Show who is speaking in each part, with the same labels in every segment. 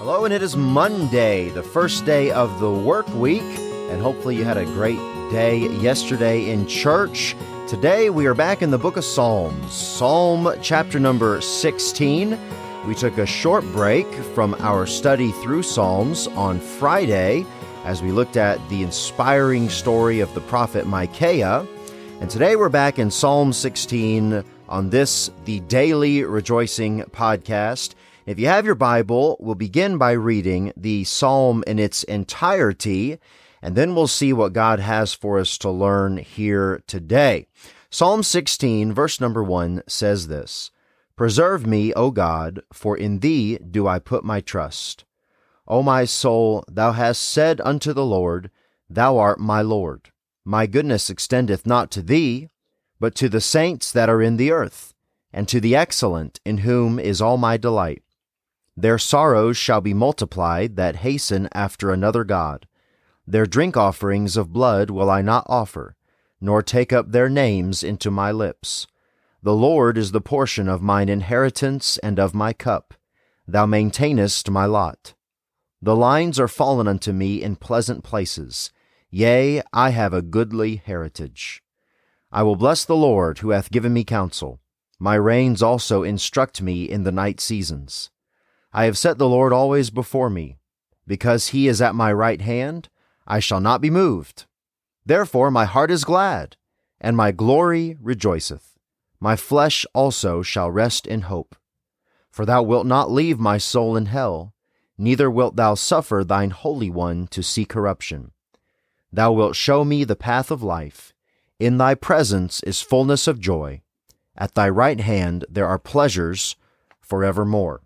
Speaker 1: Hello, and it is Monday, the first day of the work week, and hopefully you had a great day yesterday in church. Today we are back in the book of Psalms, Psalm chapter number 16. We took a short break from our study through Psalms on Friday as we looked at the inspiring story of the prophet Micaiah. And today we're back in Psalm 16 on this, the Daily Rejoicing podcast. If you have your Bible, we'll begin by reading the psalm in its entirety, and then we'll see what God has for us to learn here today. Psalm 16, verse number 1 says this Preserve me, O God, for in thee do I put my trust. O my soul, thou hast said unto the Lord, Thou art my Lord. My goodness extendeth not to thee, but to the saints that are in the earth, and to the excellent, in whom is all my delight. Their sorrows shall be multiplied that hasten after another God. Their drink offerings of blood will I not offer, nor take up their names into my lips. The Lord is the portion of mine inheritance and of my cup. Thou maintainest my lot. The lines are fallen unto me in pleasant places. Yea, I have a goodly heritage. I will bless the Lord who hath given me counsel. My reins also instruct me in the night seasons. I have set the Lord always before me. Because he is at my right hand, I shall not be moved. Therefore my heart is glad, and my glory rejoiceth. My flesh also shall rest in hope. For thou wilt not leave my soul in hell, neither wilt thou suffer thine Holy One to see corruption. Thou wilt show me the path of life. In thy presence is fullness of joy. At thy right hand there are pleasures forevermore.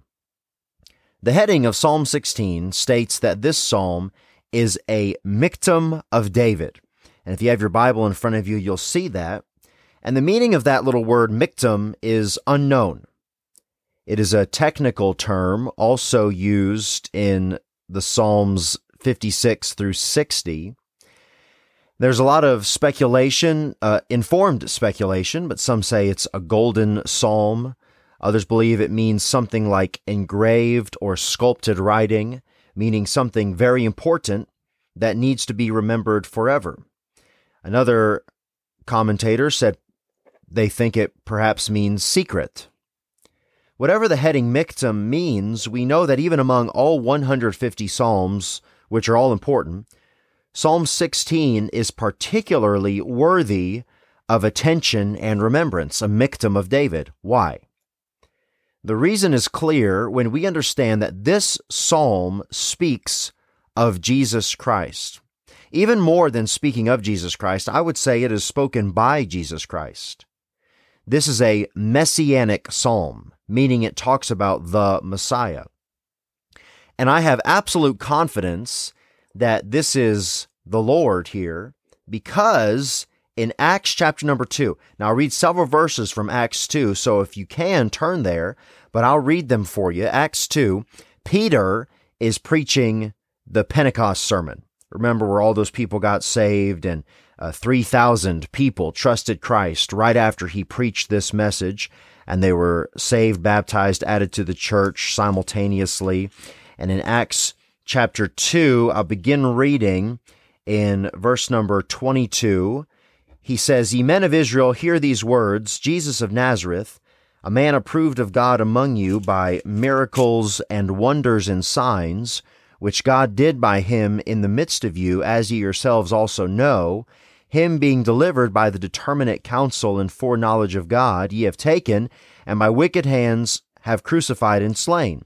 Speaker 1: The heading of Psalm 16 states that this psalm is a Michtam of David. And if you have your Bible in front of you, you'll see that. And the meaning of that little word Michtam is unknown. It is a technical term also used in the Psalms 56 through 60. There's a lot of speculation, uh, informed speculation, but some say it's a golden psalm. Others believe it means something like engraved or sculpted writing, meaning something very important that needs to be remembered forever. Another commentator said they think it perhaps means secret. Whatever the heading Michtam means, we know that even among all 150 Psalms, which are all important, Psalm 16 is particularly worthy of attention and remembrance, a Michtam of David. Why? The reason is clear when we understand that this psalm speaks of Jesus Christ. Even more than speaking of Jesus Christ, I would say it is spoken by Jesus Christ. This is a messianic psalm, meaning it talks about the Messiah. And I have absolute confidence that this is the Lord here because in Acts chapter number 2. Now, I'll read several verses from Acts 2, so if you can, turn there, but I'll read them for you. Acts 2, Peter is preaching the Pentecost sermon. Remember where all those people got saved and uh, 3,000 people trusted Christ right after he preached this message, and they were saved, baptized, added to the church simultaneously. And in Acts chapter 2, I'll begin reading in verse number 22 he says, Ye men of Israel, hear these words Jesus of Nazareth, a man approved of God among you by miracles and wonders and signs, which God did by him in the midst of you, as ye yourselves also know, him being delivered by the determinate counsel and foreknowledge of God, ye have taken, and by wicked hands have crucified and slain,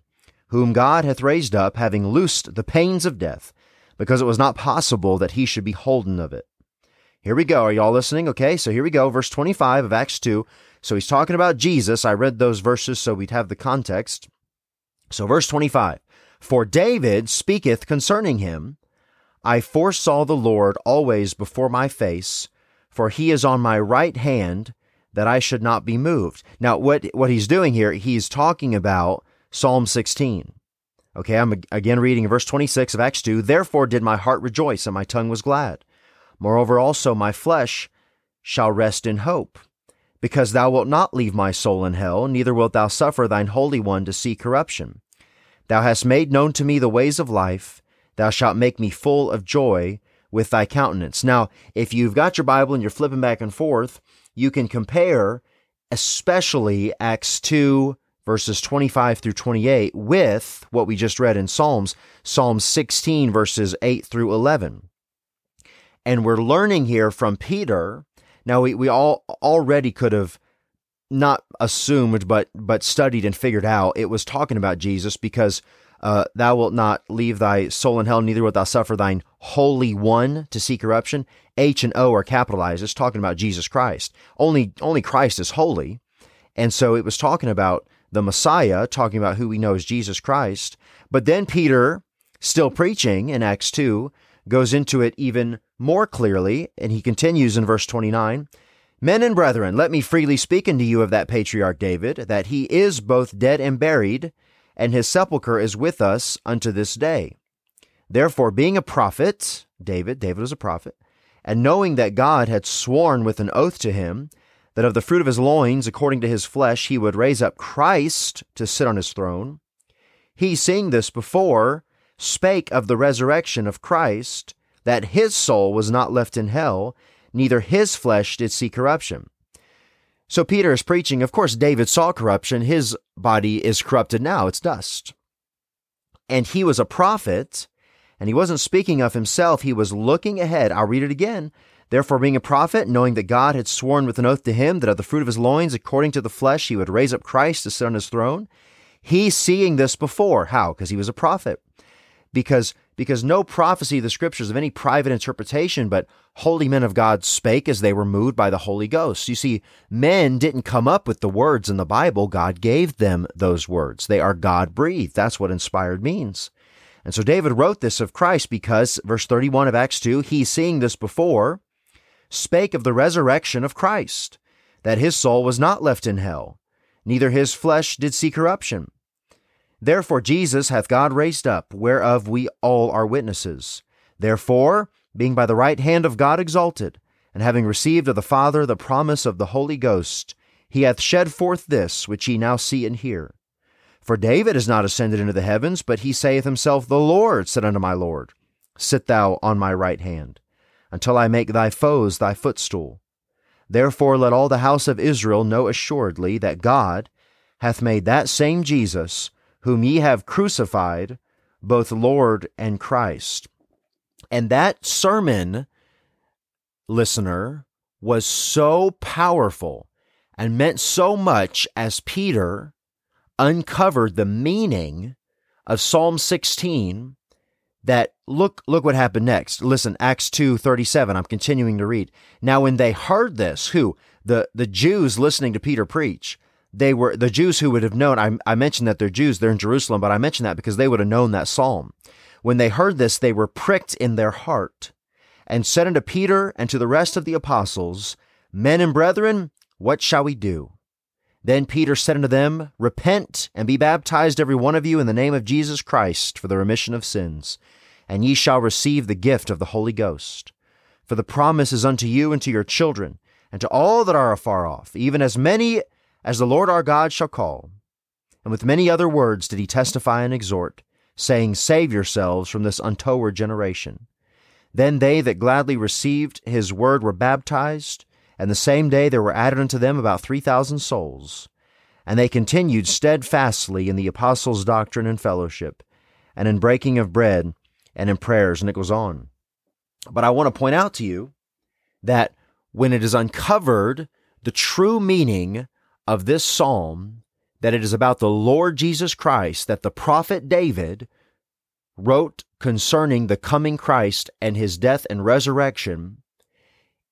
Speaker 1: whom God hath raised up, having loosed the pains of death, because it was not possible that he should be holden of it. Here we go. Are y'all listening? Okay, so here we go. Verse 25 of Acts 2. So he's talking about Jesus. I read those verses so we'd have the context. So, verse 25 For David speaketh concerning him, I foresaw the Lord always before my face, for he is on my right hand, that I should not be moved. Now, what, what he's doing here, he's talking about Psalm 16. Okay, I'm again reading verse 26 of Acts 2. Therefore did my heart rejoice, and my tongue was glad. Moreover, also my flesh shall rest in hope, because thou wilt not leave my soul in hell, neither wilt thou suffer thine Holy One to see corruption. Thou hast made known to me the ways of life. Thou shalt make me full of joy with thy countenance. Now, if you've got your Bible and you're flipping back and forth, you can compare especially Acts 2 verses 25 through 28 with what we just read in Psalms, Psalm 16 verses 8 through 11. And we're learning here from Peter. Now we, we all already could have not assumed but but studied and figured out it was talking about Jesus because uh, thou wilt not leave thy soul in hell, neither wilt thou suffer thine holy one to see corruption. H and O are capitalized. It's talking about Jesus Christ. Only only Christ is holy. And so it was talking about the Messiah, talking about who we know as Jesus Christ. But then Peter, still preaching in Acts 2, goes into it even more clearly, and he continues in verse 29 Men and brethren, let me freely speak unto you of that patriarch David, that he is both dead and buried, and his sepulchre is with us unto this day. Therefore, being a prophet, David, David was a prophet, and knowing that God had sworn with an oath to him, that of the fruit of his loins, according to his flesh, he would raise up Christ to sit on his throne, he, seeing this before, spake of the resurrection of Christ, that his soul was not left in hell, neither his flesh did see corruption. So Peter is preaching. Of course, David saw corruption. His body is corrupted now, it's dust. And he was a prophet, and he wasn't speaking of himself, he was looking ahead. I'll read it again. Therefore, being a prophet, knowing that God had sworn with an oath to him that of the fruit of his loins, according to the flesh, he would raise up Christ to sit on his throne, he seeing this before. How? Because he was a prophet. Because because no prophecy of the scriptures of any private interpretation, but holy men of God spake as they were moved by the Holy Ghost. You see, men didn't come up with the words in the Bible, God gave them those words. They are God breathed. That's what inspired means. And so David wrote this of Christ because, verse 31 of Acts 2, he seeing this before, spake of the resurrection of Christ, that his soul was not left in hell, neither his flesh did see corruption. Therefore Jesus hath God raised up, whereof we all are witnesses. Therefore, being by the right hand of God exalted, and having received of the Father the promise of the Holy Ghost, he hath shed forth this which ye now see and hear. For David is not ascended into the heavens, but he saith himself, The Lord said unto my Lord, Sit thou on my right hand, until I make thy foes thy footstool. Therefore let all the house of Israel know assuredly that God hath made that same Jesus, whom ye have crucified, both Lord and Christ. And that sermon, listener, was so powerful and meant so much as Peter uncovered the meaning of Psalm 16 that look look what happened next. Listen, Acts 2:37. I'm continuing to read. Now when they heard this, who the the Jews listening to Peter preach, they were the Jews who would have known. I, I mentioned that they're Jews, they're in Jerusalem, but I mentioned that because they would have known that psalm. When they heard this, they were pricked in their heart and said unto Peter and to the rest of the apostles, Men and brethren, what shall we do? Then Peter said unto them, Repent and be baptized every one of you in the name of Jesus Christ for the remission of sins, and ye shall receive the gift of the Holy Ghost. For the promise is unto you and to your children, and to all that are afar off, even as many as the Lord our God shall call. And with many other words did he testify and exhort, saying, Save yourselves from this untoward generation. Then they that gladly received his word were baptized, and the same day there were added unto them about three thousand souls. And they continued steadfastly in the apostles' doctrine and fellowship, and in breaking of bread, and in prayers. And it goes on. But I want to point out to you that when it is uncovered the true meaning of this psalm that it is about the Lord Jesus Christ that the prophet David wrote concerning the coming Christ and his death and resurrection,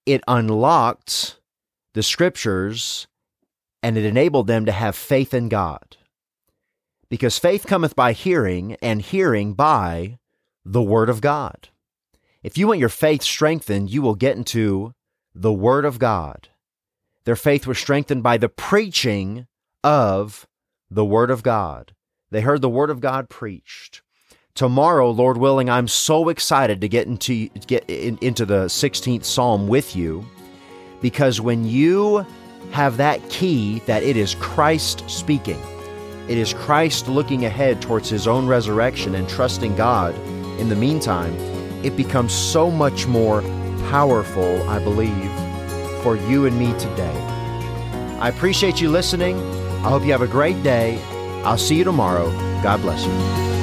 Speaker 1: it unlocked the scriptures and it enabled them to have faith in God. Because faith cometh by hearing, and hearing by the Word of God. If you want your faith strengthened, you will get into the Word of God. Their faith was strengthened by the preaching of the Word of God. They heard the Word of God preached. Tomorrow, Lord willing, I'm so excited to get into get in, into the 16th Psalm with you because when you have that key that it is Christ speaking, it is Christ looking ahead towards his own resurrection and trusting God in the meantime, it becomes so much more powerful, I believe, for you and me today. I appreciate you listening. I hope you have a great day. I'll see you tomorrow. God bless you.